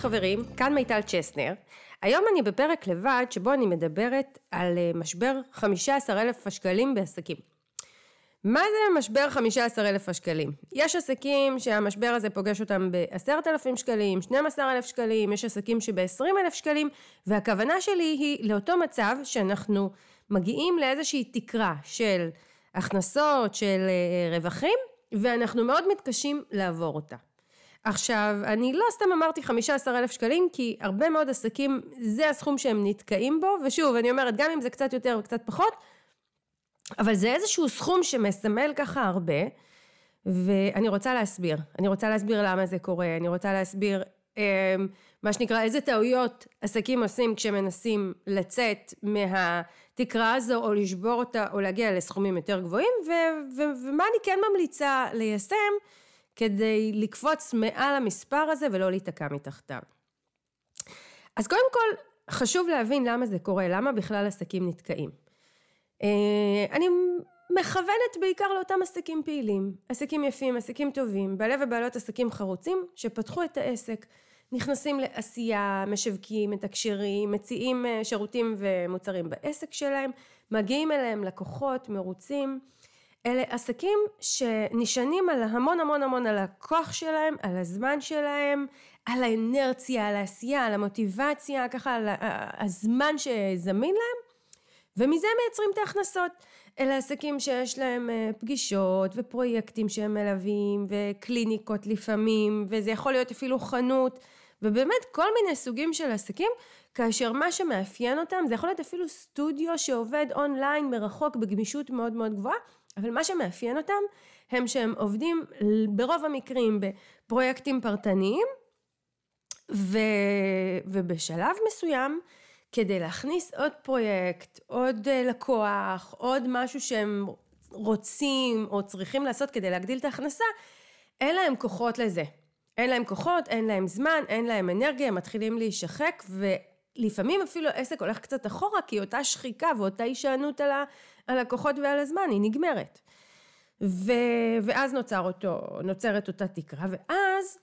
חברים, כאן מיטל צ'סנר. היום אני בפרק לבד שבו אני מדברת על אה, משבר 15,000 השקלים בעסקים. מה זה משבר 15,000 השקלים? יש עסקים שהמשבר הזה פוגש אותם ב-10,000 שקלים, 12,000 שקלים, יש עסקים שב-20,000 שקלים, והכוונה שלי היא לאותו מצב שאנחנו מגיעים לאיזושהי תקרה של הכנסות, של אה, רווחים, ואנחנו מאוד מתקשים לעבור אותה. עכשיו, אני לא סתם אמרתי 15 אלף שקלים, כי הרבה מאוד עסקים, זה הסכום שהם נתקעים בו, ושוב, אני אומרת, גם אם זה קצת יותר וקצת פחות, אבל זה איזשהו סכום שמסמל ככה הרבה, ואני רוצה להסביר. אני רוצה להסביר למה זה קורה, אני רוצה להסביר אה, מה שנקרא, איזה טעויות עסקים עושים כשמנסים לצאת מהתקרה הזו, או לשבור אותה, או להגיע לסכומים יותר גבוהים, ו- ו- ומה אני כן ממליצה ליישם, כדי לקפוץ מעל המספר הזה ולא להיתקע מתחתיו. אז קודם כל, חשוב להבין למה זה קורה, למה בכלל עסקים נתקעים. אה, אני מכוונת בעיקר לאותם עסקים פעילים, עסקים יפים, עסקים טובים, בעלי ובעלות עסקים חרוצים, שפתחו את העסק, נכנסים לעשייה, משווקים, מתקשרים, מציעים אה, שירותים ומוצרים בעסק שלהם, מגיעים אליהם לקוחות, מרוצים. אלה עסקים שנשענים על המון המון המון על הכוח שלהם, על הזמן שלהם, על האנרציה, על העשייה, על המוטיבציה, ככה על הזמן שזמין להם, ומזה מייצרים את ההכנסות. אלה עסקים שיש להם אה, פגישות ופרויקטים שהם מלווים וקליניקות לפעמים, וזה יכול להיות אפילו חנות, ובאמת כל מיני סוגים של עסקים, כאשר מה שמאפיין אותם זה יכול להיות אפילו סטודיו שעובד אונליין מרחוק בגמישות מאוד מאוד גבוהה, אבל מה שמאפיין אותם הם שהם עובדים ברוב המקרים בפרויקטים פרטניים ו... ובשלב מסוים כדי להכניס עוד פרויקט, עוד אה, לקוח, עוד משהו שהם רוצים או צריכים לעשות כדי להגדיל את ההכנסה, אין להם כוחות לזה. אין להם כוחות, אין להם זמן, אין להם אנרגיה, הם מתחילים להישחק ולפעמים אפילו העסק הולך קצת אחורה כי אותה שחיקה ואותה הישענות על, הלקוחות ועל הזמן היא נגמרת. ו... ואז נוצר אותו, נוצרת אותה תקרה ואז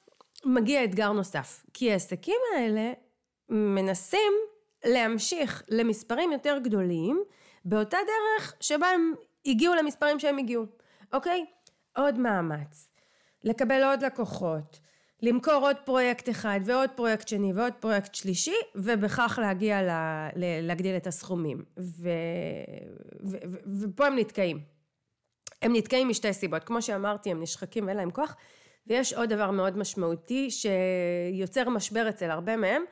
מגיע אתגר נוסף כי העסקים האלה מנסים להמשיך למספרים יותר גדולים באותה דרך שבה הם הגיעו למספרים שהם הגיעו, אוקיי? עוד מאמץ, לקבל עוד לקוחות, למכור עוד פרויקט אחד ועוד פרויקט שני ועוד פרויקט שלישי ובכך להגיע ל, ל, להגדיל את הסכומים ו, ו, ו, ופה הם נתקעים. הם נתקעים משתי סיבות, כמו שאמרתי הם נשחקים ואין להם כוח ויש עוד דבר מאוד משמעותי שיוצר משבר אצל הרבה מהם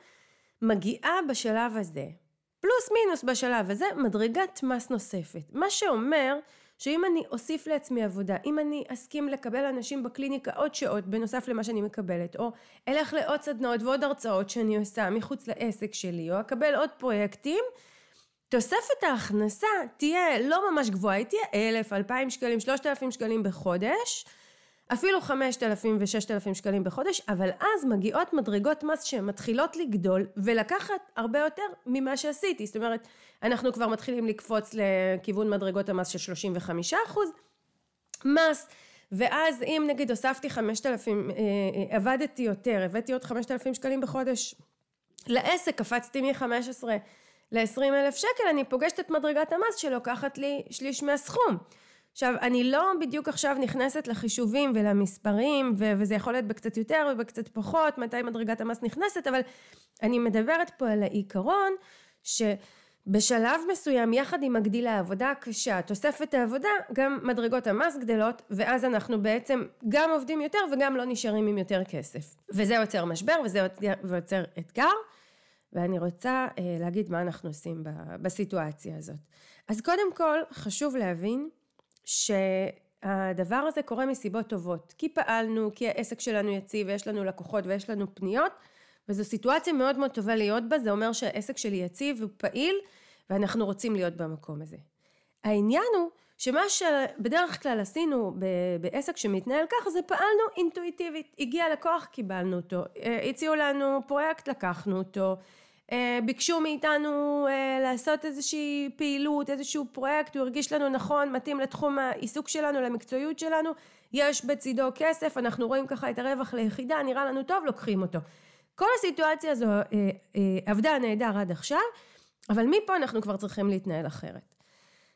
מגיעה בשלב הזה, פלוס מינוס בשלב הזה, מדרגת מס נוספת. מה שאומר שאם אני אוסיף לעצמי עבודה, אם אני אסכים לקבל אנשים בקליניקה עוד שעות בנוסף למה שאני מקבלת, או אלך לעוד סדנאות ועוד הרצאות שאני עושה מחוץ לעסק שלי, או אקבל עוד פרויקטים, תוספת ההכנסה תהיה לא ממש גבוהה, היא תהיה אלף, אלפיים שקלים, שלושת אלפים שקלים בחודש, אפילו 5,000 ו-6,000 שקלים בחודש, אבל אז מגיעות מדרגות מס שמתחילות לגדול ולקחת הרבה יותר ממה שעשיתי. זאת אומרת, אנחנו כבר מתחילים לקפוץ לכיוון מדרגות המס של 35 אחוז מס, ואז אם נגיד הוספתי 5,000, אה, אה, עבדתי יותר, הבאתי עוד 5,000 שקלים בחודש לעסק, קפצתי מ-15 ל-20 אלף שקל, אני פוגשת את מדרגת המס שלוקחת לי שליש מהסכום. עכשיו, אני לא בדיוק עכשיו נכנסת לחישובים ולמספרים, ו- וזה יכול להיות בקצת יותר ובקצת פחות, מתי מדרגת המס נכנסת, אבל אני מדברת פה על העיקרון, שבשלב מסוים, יחד עם מגדיל העבודה הקשה, תוספת העבודה, גם מדרגות המס גדלות, ואז אנחנו בעצם גם עובדים יותר וגם לא נשארים עם יותר כסף. וזה יוצר משבר וזה יוצר אתגר. ואני רוצה אה, להגיד מה אנחנו עושים בסיטואציה הזאת. אז קודם כל חשוב להבין שהדבר הזה קורה מסיבות טובות, כי פעלנו, כי העסק שלנו יציב ויש לנו לקוחות ויש לנו פניות, וזו סיטואציה מאוד מאוד טובה להיות בה, זה אומר שהעסק שלי יציב ופעיל, ואנחנו רוצים להיות במקום הזה. העניין הוא שמה שבדרך כלל עשינו בעסק שמתנהל ככה זה פעלנו אינטואיטיבית, הגיע לקוח קיבלנו אותו, אה, הציעו לנו פרויקט לקחנו אותו, ביקשו מאיתנו אה, לעשות איזושהי פעילות, איזשהו פרויקט, הוא הרגיש לנו נכון, מתאים לתחום העיסוק שלנו, למקצועיות שלנו, יש בצידו כסף, אנחנו רואים ככה את הרווח ליחידה, נראה לנו טוב, לוקחים אותו. כל הסיטואציה הזו אה, אה, עבדה נהדר עד עכשיו, אבל מפה אנחנו כבר צריכים להתנהל אחרת.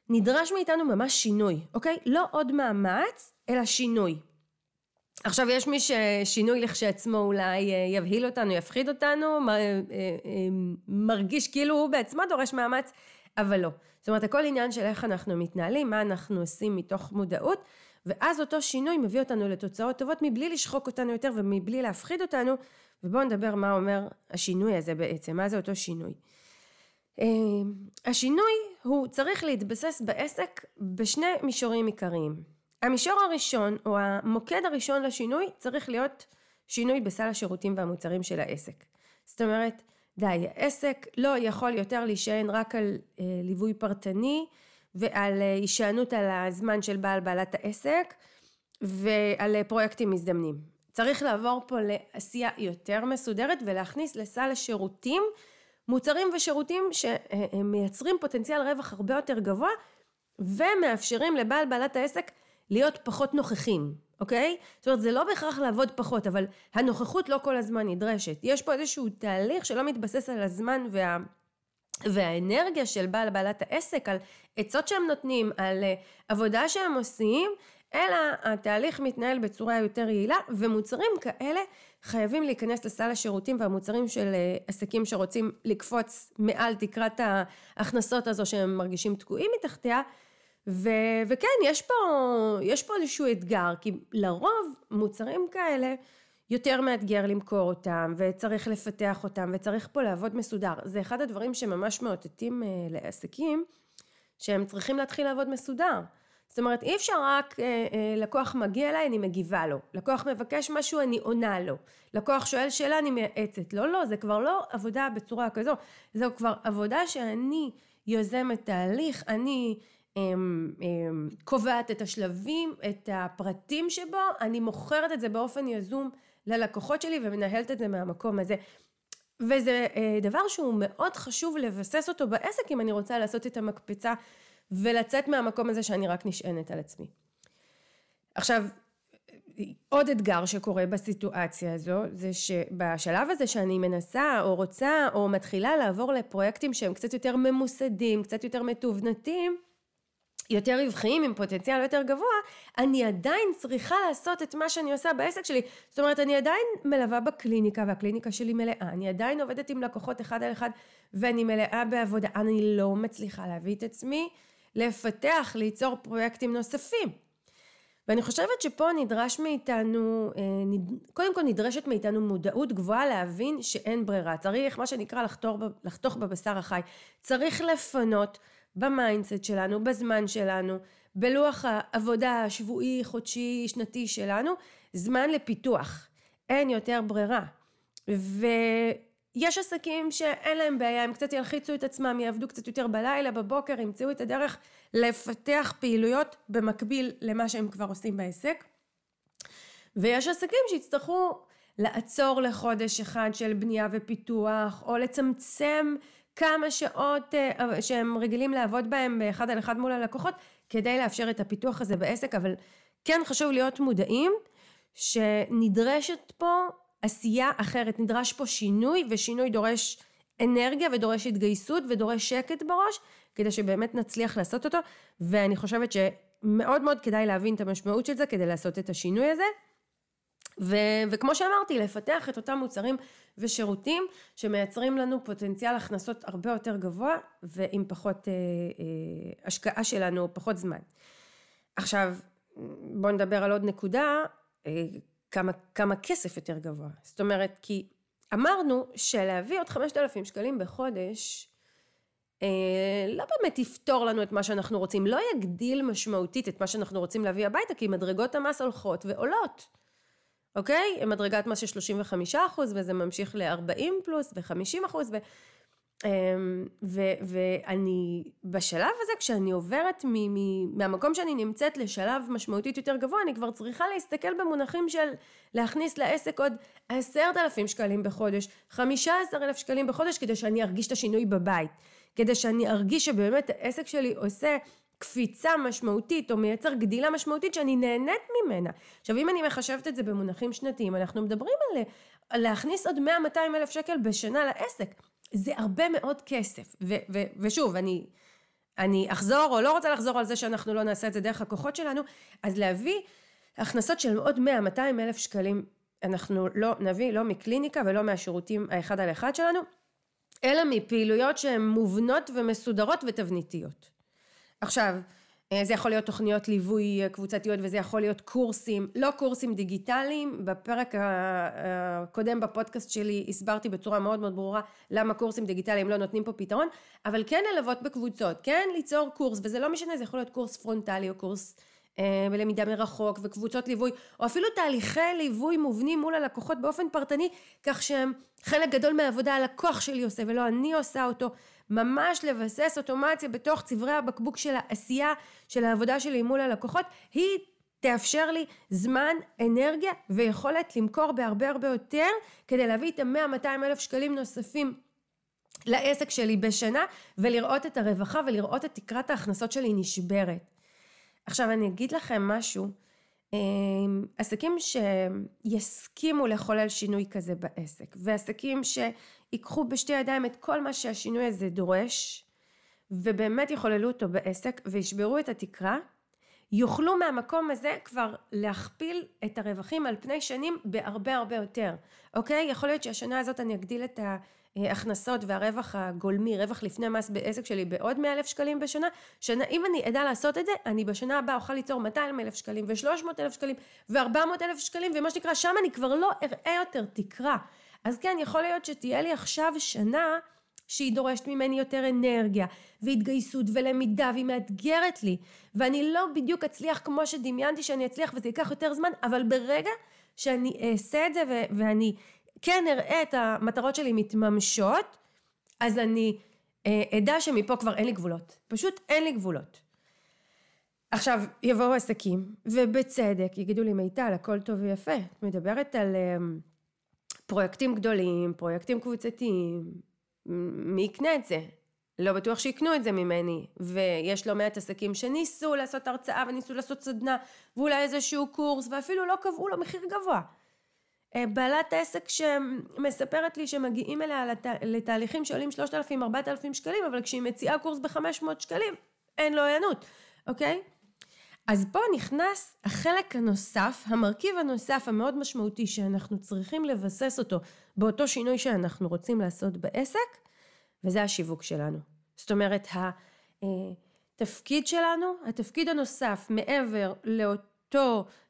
נדרש מאיתנו ממש שינוי, אוקיי? לא עוד מאמץ, אלא שינוי. עכשיו יש מי ששינוי לכשעצמו אולי אה, יבהיל אותנו, יפחיד אותנו, אה, אה, מרגיש כאילו הוא בעצמו דורש מאמץ, אבל לא. זאת אומרת הכל עניין של איך אנחנו מתנהלים, מה אנחנו עושים מתוך מודעות, ואז אותו שינוי מביא אותנו לתוצאות טובות מבלי לשחוק אותנו יותר ומבלי להפחיד אותנו, ובואו נדבר מה אומר השינוי הזה בעצם, מה זה אותו שינוי. השינוי הוא צריך להתבסס בעסק בשני מישורים עיקריים. המישור הראשון או המוקד הראשון לשינוי צריך להיות שינוי בסל השירותים והמוצרים של העסק. זאת אומרת, די, העסק לא יכול יותר להישען רק על אה, ליווי פרטני ועל אה, הישענות על הזמן של בעל בעלת העסק ועל אה, פרויקטים מזדמנים. צריך לעבור פה לעשייה יותר מסודרת ולהכניס לסל השירותים מוצרים ושירותים שמייצרים פוטנציאל רווח הרבה יותר גבוה ומאפשרים לבעל בעלת העסק להיות פחות נוכחים, אוקיי? זאת אומרת זה לא בהכרח לעבוד פחות אבל הנוכחות לא כל הזמן נדרשת. יש פה איזשהו תהליך שלא מתבסס על הזמן וה... והאנרגיה של בעל בעלת העסק, על עצות שהם נותנים, על אה, עבודה שהם עושים, אלא התהליך מתנהל בצורה יותר יעילה ומוצרים כאלה חייבים להיכנס לסל השירותים והמוצרים של אה, עסקים שרוצים לקפוץ מעל תקרת ההכנסות הזו שהם מרגישים תקועים מתחתיה ו, וכן יש פה, יש פה איזשהו אתגר כי לרוב מוצרים כאלה יותר מאתגר למכור אותם וצריך לפתח אותם וצריך פה לעבוד מסודר. זה אחד הדברים שממש מאותתים אה, לעסקים שהם צריכים להתחיל לעבוד מסודר. זאת אומרת אי אפשר רק אה, אה, לקוח מגיע אליי אני מגיבה לו, לקוח מבקש משהו אני עונה לו, לקוח שואל שאלה אני מייעצת, לא לא זה כבר לא עבודה בצורה כזו, זו כבר עבודה שאני יוזמת תהליך, אני קובעת את השלבים, את הפרטים שבו, אני מוכרת את זה באופן יזום ללקוחות שלי ומנהלת את זה מהמקום הזה. וזה אה, דבר שהוא מאוד חשוב לבסס אותו בעסק אם אני רוצה לעשות את המקפצה ולצאת מהמקום הזה שאני רק נשענת על עצמי. עכשיו, עוד אתגר שקורה בסיטואציה הזו זה שבשלב הזה שאני מנסה או רוצה או מתחילה לעבור לפרויקטים שהם קצת יותר ממוסדים, קצת יותר מתובנתים, יותר רווחיים עם פוטנציאל יותר גבוה, אני עדיין צריכה לעשות את מה שאני עושה בעסק שלי. זאת אומרת, אני עדיין מלווה בקליניקה והקליניקה שלי מלאה, אני עדיין עובדת עם לקוחות אחד על אחד ואני מלאה בעבודה, אני לא מצליחה להביא את עצמי לפתח, ליצור פרויקטים נוספים. ואני חושבת שפה נדרש מאיתנו, אה, קודם כל נדרשת מאיתנו מודעות גבוהה להבין שאין ברירה. צריך מה שנקרא לחתוך, לחתוך בבשר החי. צריך לפנות ב mindset שלנו, בזמן שלנו, בלוח העבודה השבועי, חודשי, שנתי שלנו, זמן לפיתוח. אין יותר ברירה. ו... יש עסקים שאין להם בעיה, הם קצת ילחיצו את עצמם, יעבדו קצת יותר בלילה, בבוקר, ימצאו את הדרך לפתח פעילויות במקביל למה שהם כבר עושים בעסק. ויש עסקים שיצטרכו לעצור לחודש אחד של בנייה ופיתוח, או לצמצם כמה שעות אה, שהם רגילים לעבוד בהם באחד על אחד מול הלקוחות, כדי לאפשר את הפיתוח הזה בעסק, אבל כן חשוב להיות מודעים שנדרשת פה עשייה אחרת, נדרש פה שינוי ושינוי דורש אנרגיה ודורש התגייסות ודורש שקט בראש כדי שבאמת נצליח לעשות אותו ואני חושבת שמאוד מאוד כדאי להבין את המשמעות של זה כדי לעשות את השינוי הזה ו- וכמו שאמרתי לפתח את אותם מוצרים ושירותים שמייצרים לנו פוטנציאל הכנסות הרבה יותר גבוה ועם פחות אה, אה, השקעה שלנו פחות זמן. עכשיו בואו נדבר על עוד נקודה אה, כמה, כמה כסף יותר גבוה. זאת אומרת, כי אמרנו שלהביא עוד 5,000 שקלים בחודש, אה, לא באמת יפתור לנו את מה שאנחנו רוצים, לא יגדיל משמעותית את מה שאנחנו רוצים להביא הביתה, כי מדרגות המס הולכות ועולות, אוקיי? מדרגת מס של 35 אחוז, וזה ממשיך ל-40 פלוס ו-50 אחוז, ו... אמ, ו- ואני בשלב הזה כשאני עוברת מ- מ- מהמקום שאני נמצאת לשלב משמעותית יותר גבוה אני כבר צריכה להסתכל במונחים של להכניס לעסק עוד עשרת אלפים שקלים בחודש, חמישה עשר אלף שקלים בחודש כדי שאני ארגיש את השינוי בבית, כדי שאני ארגיש שבאמת העסק שלי עושה קפיצה משמעותית או מייצר גדילה משמעותית שאני נהנית ממנה. עכשיו אם אני מחשבת את זה במונחים שנתיים אנחנו מדברים על להכניס עוד 100-200 אלף שקל בשנה לעסק. זה הרבה מאוד כסף. ו- ו- ושוב, אני, אני אחזור או לא רוצה לחזור על זה שאנחנו לא נעשה את זה דרך הכוחות שלנו, אז להביא הכנסות של עוד 100-200 אלף שקלים, אנחנו לא נביא לא מקליניקה ולא מהשירותים האחד על אחד שלנו, אלא מפעילויות שהן מובנות ומסודרות ותבניתיות. עכשיו, אה, זה יכול להיות תוכניות ליווי קבוצתיות וזה יכול להיות קורסים, לא קורסים דיגיטליים, בפרק הקודם בפודקאסט שלי הסברתי בצורה מאוד מאוד ברורה למה קורסים דיגיטליים לא נותנים פה פתרון, אבל כן ללוות בקבוצות, כן ליצור קורס, וזה לא משנה, זה יכול להיות קורס פרונטלי או קורס אה, בלמידה מרחוק וקבוצות ליווי, או אפילו תהליכי ליווי מובנים מול הלקוחות באופן פרטני, כך שהם חלק גדול מהעבודה הלקוח שלי עושה ולא אני עושה אותו, ממש לבסס אוטומציה בתוך צברי הבקבוק של העשייה של העבודה שלי מול הלקוחות, היא תאפשר לי זמן, אנרגיה ויכולת למכור בהרבה הרבה יותר כדי להביא את המאה, 200 אלף שקלים נוספים לעסק שלי בשנה ולראות את הרווחה ולראות את תקרת ההכנסות שלי נשברת. עכשיו אני אגיד לכם משהו, עסקים שיסכימו לחולל שינוי כזה בעסק ועסקים שיקחו בשתי ידיים את כל מה שהשינוי הזה דורש ובאמת יחוללו אותו בעסק וישברו את התקרה יוכלו מהמקום הזה כבר להכפיל את הרווחים על פני שנים בהרבה הרבה יותר, אוקיי? יכול להיות שהשנה הזאת אני אגדיל את ההכנסות והרווח הגולמי, רווח לפני מס בעסק שלי בעוד 100 אלף שקלים בשנה, שנה, אם אני אדע לעשות את זה, אני בשנה הבאה אוכל ליצור 200 אלף שקלים ו-300 אלף שקלים ו-400 אלף שקלים, ומה שנקרא, שם אני כבר לא אראה יותר תקרה. אז כן, יכול להיות שתהיה לי עכשיו שנה שהיא דורשת ממני יותר אנרגיה והתגייסות ולמידה והיא מאתגרת לי ואני לא בדיוק אצליח כמו שדמיינתי שאני אצליח וזה ייקח יותר זמן אבל ברגע שאני אעשה את זה ו- ואני כן אראה את המטרות שלי מתממשות אז אני אה, אדע שמפה כבר אין לי גבולות פשוט אין לי גבולות עכשיו יבואו עסקים ובצדק יגידו לי מיטל הכל טוב ויפה את מדברת על אה, פרויקטים גדולים פרויקטים קבוצתיים מי יקנה את זה? לא בטוח שיקנו את זה ממני, ויש לא מעט עסקים שניסו לעשות הרצאה וניסו לעשות סדנה, ואולי איזשהו קורס, ואפילו לא קבעו לו מחיר גבוה. אה, בעלת עסק שמספרת לי שמגיעים אליה לת... לתהליכים שעולים 3,000-4,000 שקלים, אבל כשהיא מציעה קורס ב-500 שקלים, אין לו היענות, אוקיי? אז פה נכנס החלק הנוסף, המרכיב הנוסף המאוד משמעותי שאנחנו צריכים לבסס אותו באותו שינוי שאנחנו רוצים לעשות בעסק, וזה השיווק שלנו. זאת אומרת, התפקיד שלנו, התפקיד הנוסף מעבר לאותו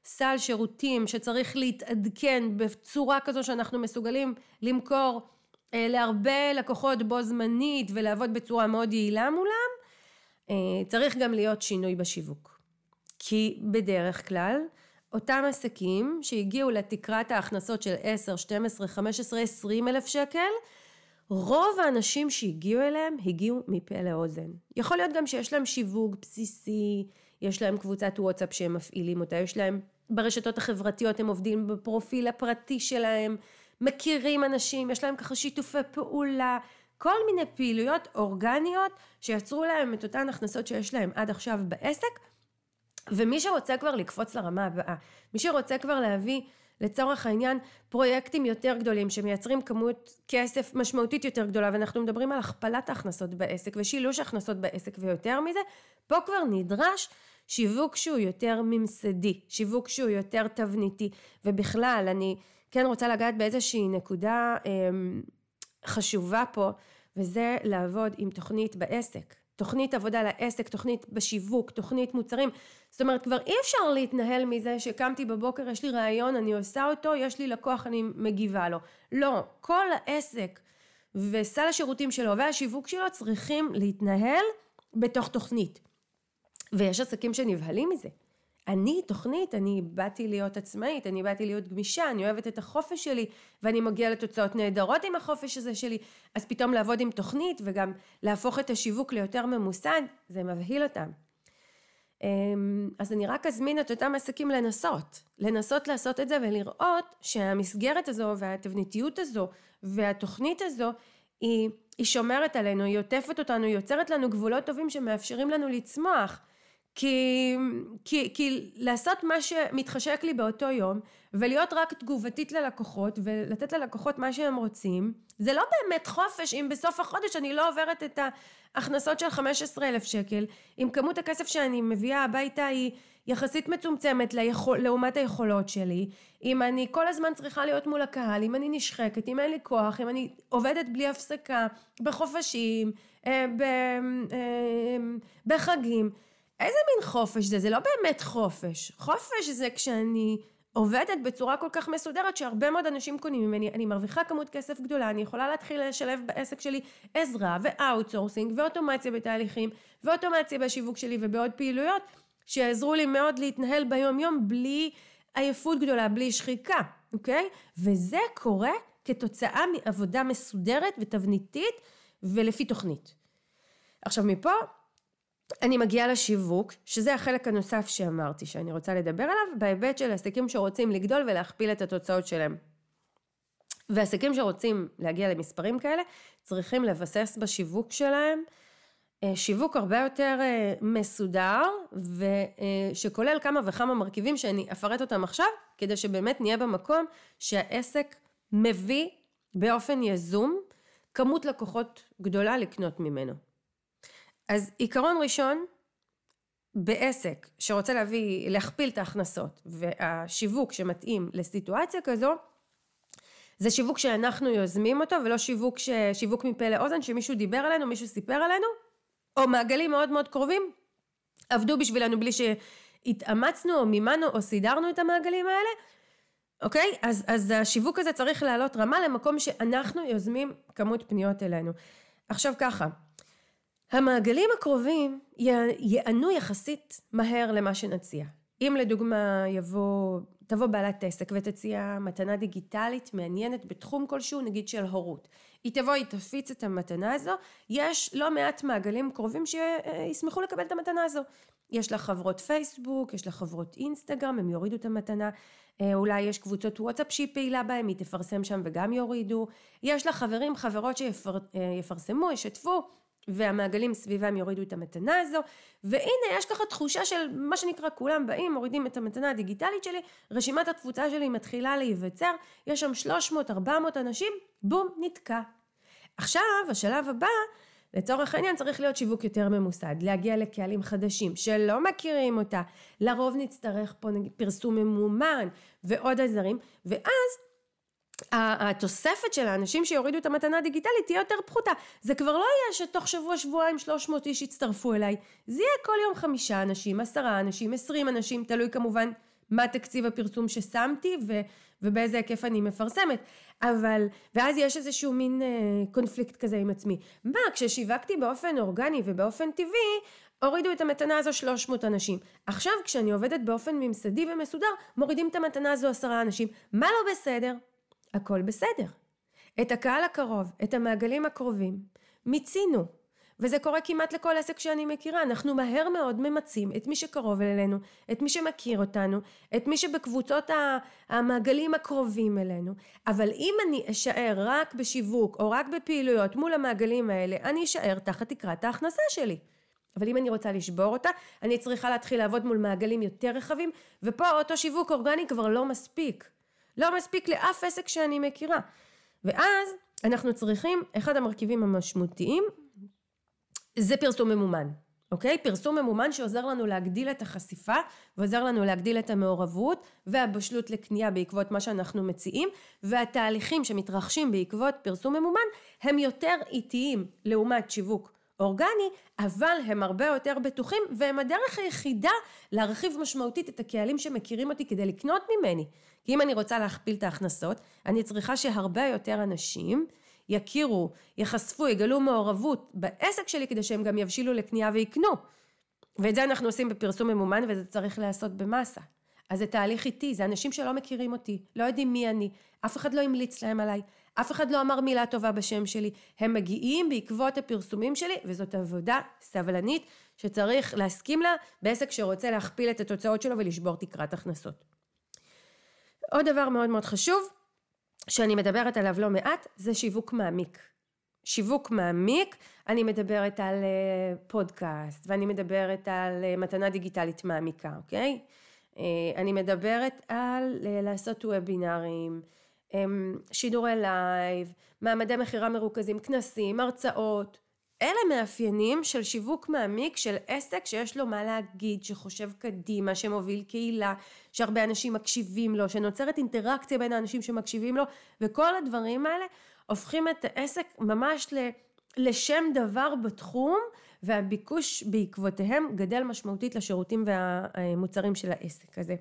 סל שירותים שצריך להתעדכן בצורה כזו שאנחנו מסוגלים למכור אה, להרבה לקוחות בו זמנית ולעבוד בצורה מאוד יעילה מולם, אה, צריך גם להיות שינוי בשיווק. כי בדרך כלל אותם עסקים שהגיעו לתקרת ההכנסות של 10, 12, 15, 20 אלף שקל, רוב האנשים שהגיעו אליהם הגיעו מפה לאוזן. יכול להיות גם שיש להם שיווק בסיסי, יש להם קבוצת וואטסאפ שהם מפעילים אותה, יש להם ברשתות החברתיות, הם עובדים בפרופיל הפרטי שלהם, מכירים אנשים, יש להם ככה שיתופי פעולה, כל מיני פעילויות אורגניות שיצרו להם את אותן הכנסות שיש להם עד עכשיו בעסק, ומי שרוצה כבר לקפוץ לרמה הבאה, מי שרוצה כבר להביא לצורך העניין פרויקטים יותר גדולים שמייצרים כמות כסף משמעותית יותר גדולה ואנחנו מדברים על הכפלת ההכנסות בעסק ושילוש הכנסות בעסק ויותר מזה, פה כבר נדרש שיווק שהוא יותר ממסדי, שיווק שהוא יותר תבניתי ובכלל אני כן רוצה לגעת באיזושהי נקודה אה, חשובה פה וזה לעבוד עם תוכנית בעסק. תוכנית עבודה לעסק, תוכנית בשיווק, תוכנית מוצרים. זאת אומרת, כבר אי אפשר להתנהל מזה שקמתי בבוקר, יש לי רעיון, אני עושה אותו, יש לי לקוח, אני מגיבה לו. לא, כל העסק וסל השירותים שלו והשיווק שלו צריכים להתנהל בתוך תוכנית. ויש עסקים שנבהלים מזה. אני תוכנית, אני באתי להיות עצמאית, אני באתי להיות גמישה, אני אוהבת את החופש שלי ואני מגיעה לתוצאות נהדרות עם החופש הזה שלי, אז פתאום לעבוד עם תוכנית וגם להפוך את השיווק ליותר ממוסד, זה מבהיל אותם. אמ, אז אני רק אזמין את אותם עסקים לנסות, לנסות לעשות את זה ולראות שהמסגרת הזו והתבניתיות הזו והתוכנית הזו היא, היא שומרת עלינו, היא עוטפת אותנו, היא יוצרת לנו גבולות טובים שמאפשרים לנו לצמוח. כי, כי, כי לעשות מה שמתחשק לי באותו יום ולהיות רק תגובתית ללקוחות ולתת ללקוחות מה שהם רוצים זה לא באמת חופש אם בסוף החודש אני לא עוברת את ההכנסות של 15 אלף שקל אם כמות הכסף שאני מביאה הביתה היא יחסית מצומצמת ליכול, לעומת היכולות שלי אם אני כל הזמן צריכה להיות מול הקהל אם אני נשחקת אם אין לי כוח אם אני עובדת בלי הפסקה בחופשים אה, ב, אה, בחגים איזה מין חופש זה? זה לא באמת חופש. חופש זה כשאני עובדת בצורה כל כך מסודרת שהרבה מאוד אנשים קונים ממני, אני מרוויחה כמות כסף גדולה, אני יכולה להתחיל לשלב בעסק שלי עזרה ו outsourcing ואוטומציה בתהליכים ואוטומציה בשיווק שלי ובעוד פעילויות שיעזרו לי מאוד להתנהל ביום יום בלי עייפות גדולה, בלי שחיקה, אוקיי? וזה קורה כתוצאה מעבודה מסודרת ותבניתית ולפי תוכנית. עכשיו מפה אני מגיעה לשיווק, שזה החלק הנוסף שאמרתי שאני רוצה לדבר עליו, בהיבט של עסקים שרוצים לגדול ולהכפיל את התוצאות שלהם. ועסקים שרוצים להגיע למספרים כאלה, צריכים לבסס בשיווק שלהם אה, שיווק הרבה יותר אה, מסודר, ושכולל כמה וכמה מרכיבים שאני אפרט אותם עכשיו, כדי שבאמת נהיה במקום שהעסק מביא באופן יזום כמות לקוחות גדולה לקנות ממנו. אז עיקרון ראשון, בעסק שרוצה להביא, להכפיל את ההכנסות והשיווק שמתאים לסיטואציה כזו, זה שיווק שאנחנו יוזמים אותו ולא שיווק, ש... שיווק מפה לאוזן שמישהו דיבר עלינו, מישהו סיפר עלינו, או מעגלים מאוד מאוד קרובים עבדו בשבילנו בלי שהתאמצנו או מימנו או סידרנו את המעגלים האלה, אוקיי? אז, אז השיווק הזה צריך לעלות רמה למקום שאנחנו יוזמים כמות פניות אלינו. עכשיו ככה, המעגלים הקרובים יענו יחסית מהר למה שנציע. אם לדוגמה יבוא, תבוא בעלת עסק ותציע מתנה דיגיטלית מעניינת בתחום כלשהו, נגיד של הורות. היא תבוא, היא תפיץ את המתנה הזו, יש לא מעט מעגלים קרובים שישמחו לקבל את המתנה הזו. יש לה חברות פייסבוק, יש לה חברות אינסטגרם, הם יורידו את המתנה, אה, אולי יש קבוצות וואטסאפ שהיא פעילה בהם, היא תפרסם שם וגם יורידו, יש לה חברים, חברות שיפרסמו, שיפר, ישתפו, והמעגלים סביבם יורידו את המתנה הזו, והנה יש ככה תחושה של מה שנקרא כולם באים, מורידים את המתנה הדיגיטלית שלי, רשימת התפוצה שלי מתחילה להיווצר, יש שם 300-400 אנשים, בום, נתקע. עכשיו, השלב הבא, לצורך העניין צריך להיות שיווק יותר ממוסד, להגיע לקהלים חדשים שלא מכירים אותה, לרוב נצטרך פה נגיד פרסום ממומן ועוד עזרים, ואז התוספת של האנשים שיורידו את המתנה הדיגיטלית תהיה יותר פחותה. זה כבר לא יהיה שתוך שבוע שבועיים 300 איש יצטרפו אליי. זה יהיה כל יום חמישה אנשים, עשרה אנשים, עשרים אנשים, תלוי כמובן מה תקציב הפרסום ששמתי ו, ובאיזה היקף אני מפרסמת. אבל, ואז יש איזשהו מין אה, קונפליקט כזה עם עצמי. מה, כששיווקתי באופן אורגני ובאופן טבעי, הורידו את המתנה הזו 300 אנשים. עכשיו כשאני עובדת באופן ממסדי ומסודר, מורידים את המתנה הזו עשרה אנשים. מה לא בסדר? הכל בסדר. את הקהל הקרוב, את המעגלים הקרובים, מיצינו. וזה קורה כמעט לכל עסק שאני מכירה, אנחנו מהר מאוד ממצים את מי שקרוב אלינו, את מי שמכיר אותנו, את מי שבקבוצות המעגלים הקרובים אלינו, אבל אם אני אשאר רק בשיווק או רק בפעילויות מול המעגלים האלה, אני אשאר תחת תקרת ההכנסה שלי. אבל אם אני רוצה לשבור אותה, אני צריכה להתחיל לעבוד מול מעגלים יותר רחבים, ופה אותו שיווק אורגני כבר לא מספיק. לא מספיק לאף עסק שאני מכירה. ואז אנחנו צריכים, אחד המרכיבים המשמעותיים זה פרסום ממומן, אוקיי? פרסום ממומן שעוזר לנו להגדיל את החשיפה ועוזר לנו להגדיל את המעורבות והבשלות לקנייה בעקבות מה שאנחנו מציעים והתהליכים שמתרחשים בעקבות פרסום ממומן הם יותר איטיים לעומת שיווק אורגני, אבל הם הרבה יותר בטוחים והם הדרך היחידה להרחיב משמעותית את הקהלים שמכירים אותי כדי לקנות ממני. כי אם אני רוצה להכפיל את ההכנסות, אני צריכה שהרבה יותר אנשים יכירו, יחשפו, יגלו מעורבות בעסק שלי כדי שהם גם יבשילו לקנייה ויקנו. ואת זה אנחנו עושים בפרסום ממומן וזה צריך להיעשות במאסה. אז זה תהליך איטי, זה אנשים שלא מכירים אותי, לא יודעים מי אני, אף אחד לא המליץ להם עליי, אף אחד לא אמר מילה טובה בשם שלי, הם מגיעים בעקבות הפרסומים שלי, וזאת עבודה סבלנית שצריך להסכים לה בעסק שרוצה להכפיל את התוצאות שלו ולשבור תקרת הכנסות. עוד דבר מאוד מאוד חשוב, שאני מדברת עליו לא מעט, זה שיווק מעמיק. שיווק מעמיק, אני מדברת על אה, פודקאסט, ואני מדברת על אה, מתנה דיגיטלית מעמיקה, אוקיי? אה, אני מדברת על לעשות וובינארים, שידורי לייב, מעמדי מכירה מרוכזים, כנסים, הרצאות. אלה מאפיינים של שיווק מעמיק של עסק שיש לו מה להגיד, שחושב קדימה, שמוביל קהילה, שהרבה אנשים מקשיבים לו, שנוצרת אינטראקציה בין האנשים שמקשיבים לו, וכל הדברים האלה הופכים את העסק ממש לשם דבר בתחום, והביקוש בעקבותיהם גדל משמעותית לשירותים והמוצרים של העסק הזה.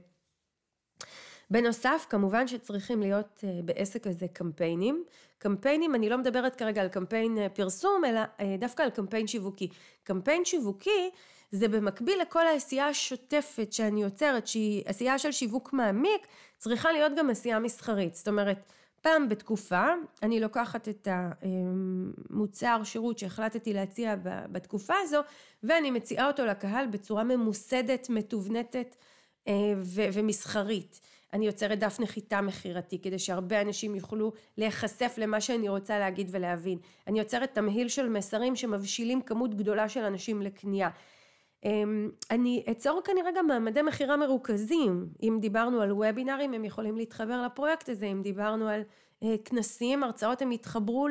בנוסף, כמובן שצריכים להיות אה, בעסק הזה קמפיינים. קמפיינים, אני לא מדברת כרגע על קמפיין אה, פרסום, אלא אה, דווקא על קמפיין שיווקי. קמפיין שיווקי זה במקביל לכל העשייה השוטפת שאני יוצרת, שהיא עשייה של שיווק מעמיק, צריכה להיות גם עשייה מסחרית. זאת אומרת, פעם בתקופה אני לוקחת את המוצר שירות שהחלטתי להציע בתקופה הזו ואני מציעה אותו לקהל בצורה ממוסדת, מתובנתת ומסחרית. אני יוצרת דף נחיתה מכירתי כדי שהרבה אנשים יוכלו להיחשף למה שאני רוצה להגיד ולהבין. אני יוצרת תמהיל של מסרים שמבשילים כמות גדולה של אנשים לקנייה. אמ, אני אצור כנראה גם מעמדי מכירה מרוכזים. אם דיברנו על וובינארים הם יכולים להתחבר לפרויקט הזה, אם דיברנו על כנסים, הרצאות, הם יתחברו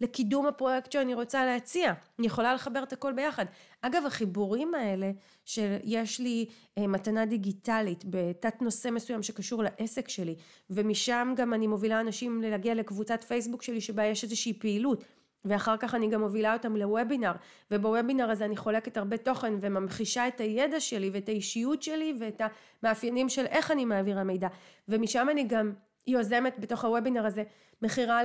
לקידום הפרויקט שאני רוצה להציע. אני יכולה לחבר את הכל ביחד. אגב, החיבורים האלה שיש לי אה, מתנה דיגיטלית בתת נושא מסוים שקשור לעסק שלי, ומשם גם אני מובילה אנשים להגיע לקבוצת פייסבוק שלי שבה יש איזושהי פעילות. ואחר כך אני גם מובילה אותם לוובינר, ובוובינר הזה אני חולקת הרבה תוכן וממחישה את הידע שלי ואת האישיות שלי ואת המאפיינים של איך אני מעבירה מידע, ומשם אני גם יוזמת בתוך הוובינר הזה מכירה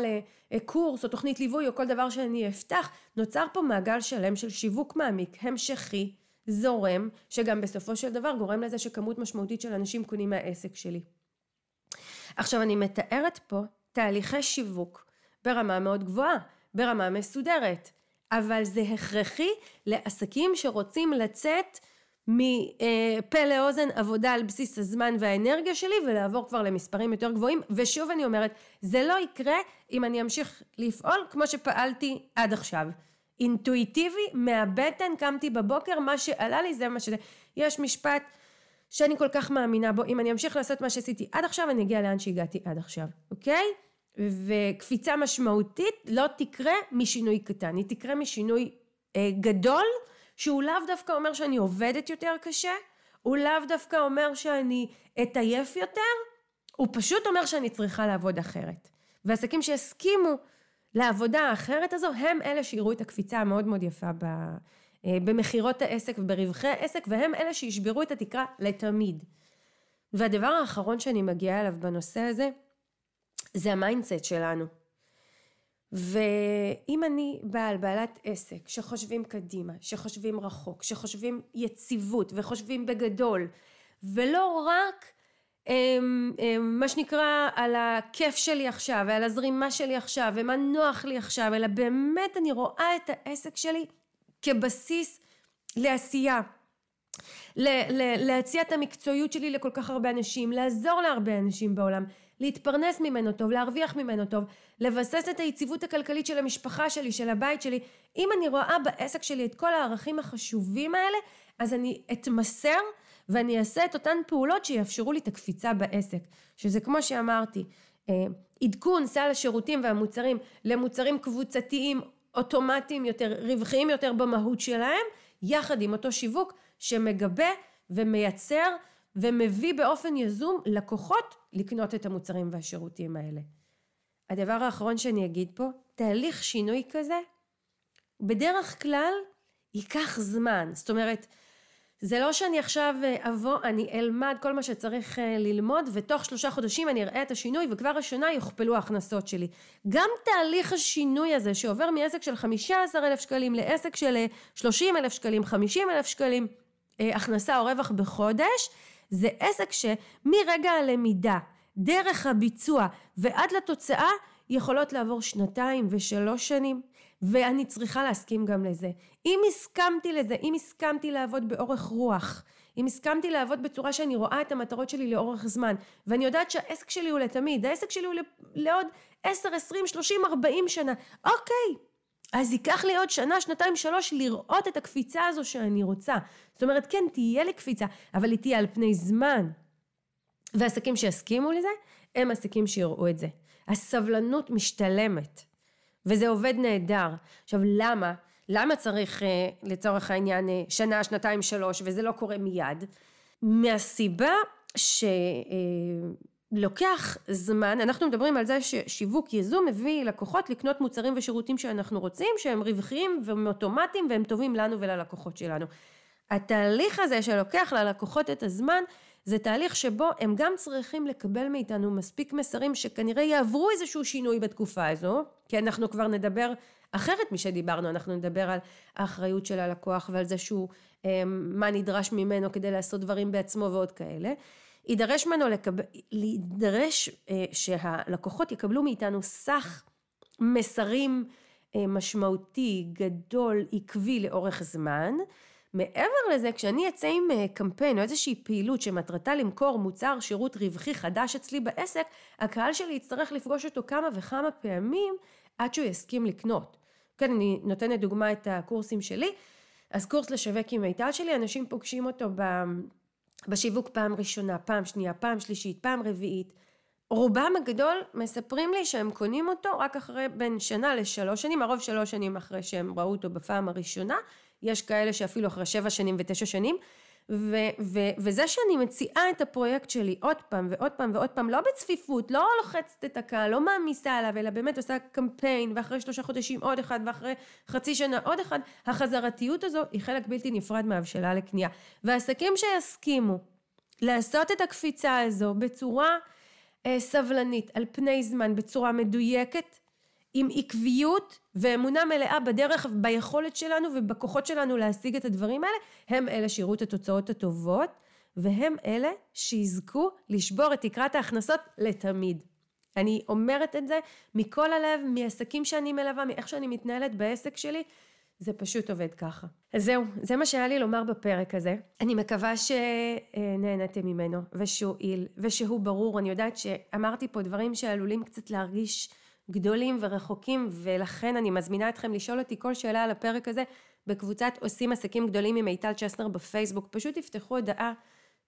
לקורס או תוכנית ליווי או כל דבר שאני אפתח, נוצר פה מעגל שלם של שיווק מעמיק, המשכי, זורם, שגם בסופו של דבר גורם לזה שכמות משמעותית של אנשים קונים מהעסק שלי. עכשיו אני מתארת פה תהליכי שיווק ברמה מאוד גבוהה, ברמה מסודרת, אבל זה הכרחי לעסקים שרוצים לצאת מפה לאוזן עבודה על בסיס הזמן והאנרגיה שלי ולעבור כבר למספרים יותר גבוהים. ושוב אני אומרת זה לא יקרה אם אני אמשיך לפעול כמו שפעלתי עד עכשיו. אינטואיטיבי מהבטן קמתי בבוקר מה שעלה לי זה מה שזה. יש משפט שאני כל כך מאמינה בו אם אני אמשיך לעשות מה שעשיתי עד עכשיו אני אגיע לאן שהגעתי עד עכשיו אוקיי? וקפיצה משמעותית לא תקרה משינוי קטן. היא תקרה משינוי אה, גדול שהוא לאו דווקא אומר שאני עובדת יותר קשה, הוא לאו דווקא אומר שאני אתעייף יותר, הוא פשוט אומר שאני צריכה לעבוד אחרת. ועסקים שהסכימו לעבודה האחרת הזו, הם אלה שיראו את הקפיצה המאוד מאוד יפה ב, אה, במכירות העסק וברווחי העסק, והם אלה שישברו את התקרה לתמיד. והדבר האחרון שאני מגיעה אליו בנושא הזה, זה ה mindset שלנו. ואם אני בעל, בעלת עסק, שחושבים קדימה, שחושבים רחוק, שחושבים יציבות וחושבים בגדול, ולא רק הם, הם, מה שנקרא על הכיף שלי עכשיו ועל הזרימה שלי עכשיו ומה נוח לי עכשיו, אלא באמת אני רואה את העסק שלי כבסיס לעשייה. להציע את המקצועיות שלי לכל כך הרבה אנשים, לעזור להרבה אנשים בעולם, להתפרנס ממנו טוב, להרוויח ממנו טוב, לבסס את היציבות הכלכלית של המשפחה שלי, של הבית שלי. אם אני רואה בעסק שלי את כל הערכים החשובים האלה, אז אני אתמסר ואני אעשה את אותן פעולות שיאפשרו לי את הקפיצה בעסק. שזה כמו שאמרתי, אה, עדכון סל השירותים והמוצרים למוצרים קבוצתיים, אוטומטיים יותר, רווחיים יותר במהות שלהם, יחד עם אותו שיווק שמגבה ומייצר ומביא באופן יזום לקוחות לקנות את המוצרים והשירותים האלה. הדבר האחרון שאני אגיד פה, תהליך שינוי כזה, בדרך כלל ייקח זמן. זאת אומרת, זה לא שאני עכשיו אה, אבוא, אני אלמד כל מה שצריך אה, ללמוד, ותוך שלושה חודשים אני אראה את השינוי, וכבר השנה יוכפלו ההכנסות שלי. גם תהליך השינוי הזה, שעובר מעסק של 15,000 שקלים לעסק של 30,000 אה, שקלים, 50,000 שקלים, הכנסה או רווח בחודש, זה עסק שמרגע הלמידה, דרך הביצוע ועד לתוצאה יכולות לעבור שנתיים ושלוש שנים ואני צריכה להסכים גם לזה. אם הסכמתי לזה, אם הסכמתי לעבוד באורך רוח, אם הסכמתי לעבוד בצורה שאני רואה את המטרות שלי לאורך זמן ואני יודעת שהעסק שלי הוא לתמיד, העסק שלי הוא לעוד 10, 20, 30, 40 שנה, אוקיי, אז ייקח לי עוד שנה, שנתיים, שלוש לראות את הקפיצה הזו שאני רוצה. זאת אומרת, כן, תהיה לי קפיצה, אבל היא תהיה על פני זמן. ועסקים שיסכימו לזה, הם עסקים שיראו את זה. הסבלנות משתלמת, וזה עובד נהדר. עכשיו, למה? למה צריך אה, לצורך העניין אה, שנה, שנתיים, שלוש, וזה לא קורה מיד? מהסיבה שלוקח אה, זמן, אנחנו מדברים על זה ששיווק יזום מביא לקוחות לקנות מוצרים ושירותים שאנחנו רוצים, שהם רווחיים והם אוטומטיים והם טובים לנו וללקוחות שלנו. התהליך הזה שלוקח ללקוחות את הזמן, זה תהליך שבו הם גם צריכים לקבל מאיתנו מספיק מסרים שכנראה יעברו איזשהו שינוי בתקופה הזו, כי אנחנו כבר נדבר אחרת משדיברנו, אנחנו נדבר על האחריות של הלקוח ועל זה שהוא, אמ, מה נדרש ממנו כדי לעשות דברים בעצמו ועוד כאלה. יידרש ממנו לקבל, להידרש אה, שהלקוחות יקבלו מאיתנו סך מסרים אה, משמעותי, גדול, עקבי לאורך זמן. מעבר לזה, כשאני אצא עם אה, קמפיין או איזושהי פעילות שמטרתה למכור מוצר שירות רווחי חדש אצלי בעסק, הקהל שלי יצטרך לפגוש אותו כמה וכמה פעמים עד שהוא יסכים לקנות. כן, אני נותנת דוגמה את הקורסים שלי. אז קורס לשווק עם מיטל שלי, אנשים פוגשים אותו בשיווק פעם ראשונה, פעם שנייה, פעם שלישית, פעם רביעית. רובם הגדול מספרים לי שהם קונים אותו רק אחרי בין שנה לשלוש שנים, הרוב שלוש שנים אחרי שהם ראו אותו בפעם הראשונה, יש כאלה שאפילו אחרי שבע שנים ותשע שנים, ו- ו- וזה שאני מציעה את הפרויקט שלי עוד פעם ועוד פעם ועוד פעם, לא בצפיפות, לא לוחצת את הקהל, לא מעמיסה עליו, אלא באמת עושה קמפיין, ואחרי שלושה חודשים עוד אחד, ואחרי חצי שנה עוד אחד, החזרתיות הזו היא חלק בלתי נפרד מהבשלה לקנייה. ועסקים שיסכימו לעשות את הקפיצה הזו בצורה אה, סבלנית, על פני זמן, בצורה מדויקת, עם עקביות ואמונה מלאה בדרך, ביכולת שלנו ובכוחות שלנו להשיג את הדברים האלה, הם אלה שיראו את התוצאות הטובות, והם אלה שיזכו לשבור את תקרת ההכנסות לתמיד. אני אומרת את זה מכל הלב, מעסקים שאני מלווה, מאיך שאני מתנהלת בעסק שלי, זה פשוט עובד ככה. אז זהו, זה מה שהיה לי לומר בפרק הזה. אני מקווה שנהנתם ממנו, ושהוא איל, ושהוא ברור. אני יודעת שאמרתי פה דברים שעלולים קצת להרגיש גדולים ורחוקים, ולכן אני מזמינה אתכם לשאול אותי כל שאלה על הפרק הזה בקבוצת עושים עסקים גדולים עם מיטל צ'סנר בפייסבוק. פשוט תפתחו הודעה,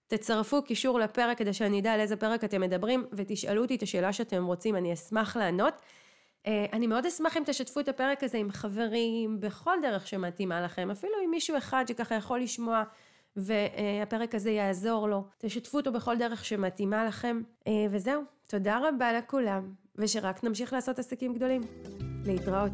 תצרפו קישור לפרק כדי שאני אדע על איזה פרק אתם מדברים, ותשאלו אותי את השאלה שאתם רוצים, אני אשמח לענות. אה, אני מאוד אשמח אם תשתפו את הפרק הזה עם חברים, בכל דרך שמתאימה לכם, אפילו עם מישהו אחד שככה יכול לשמוע. והפרק הזה יעזור לו. תשתפו אותו בכל דרך שמתאימה לכם. אה, וזהו, תודה רבה לכולם. ושרק נמשיך לעשות עסקים גדולים. להתראות.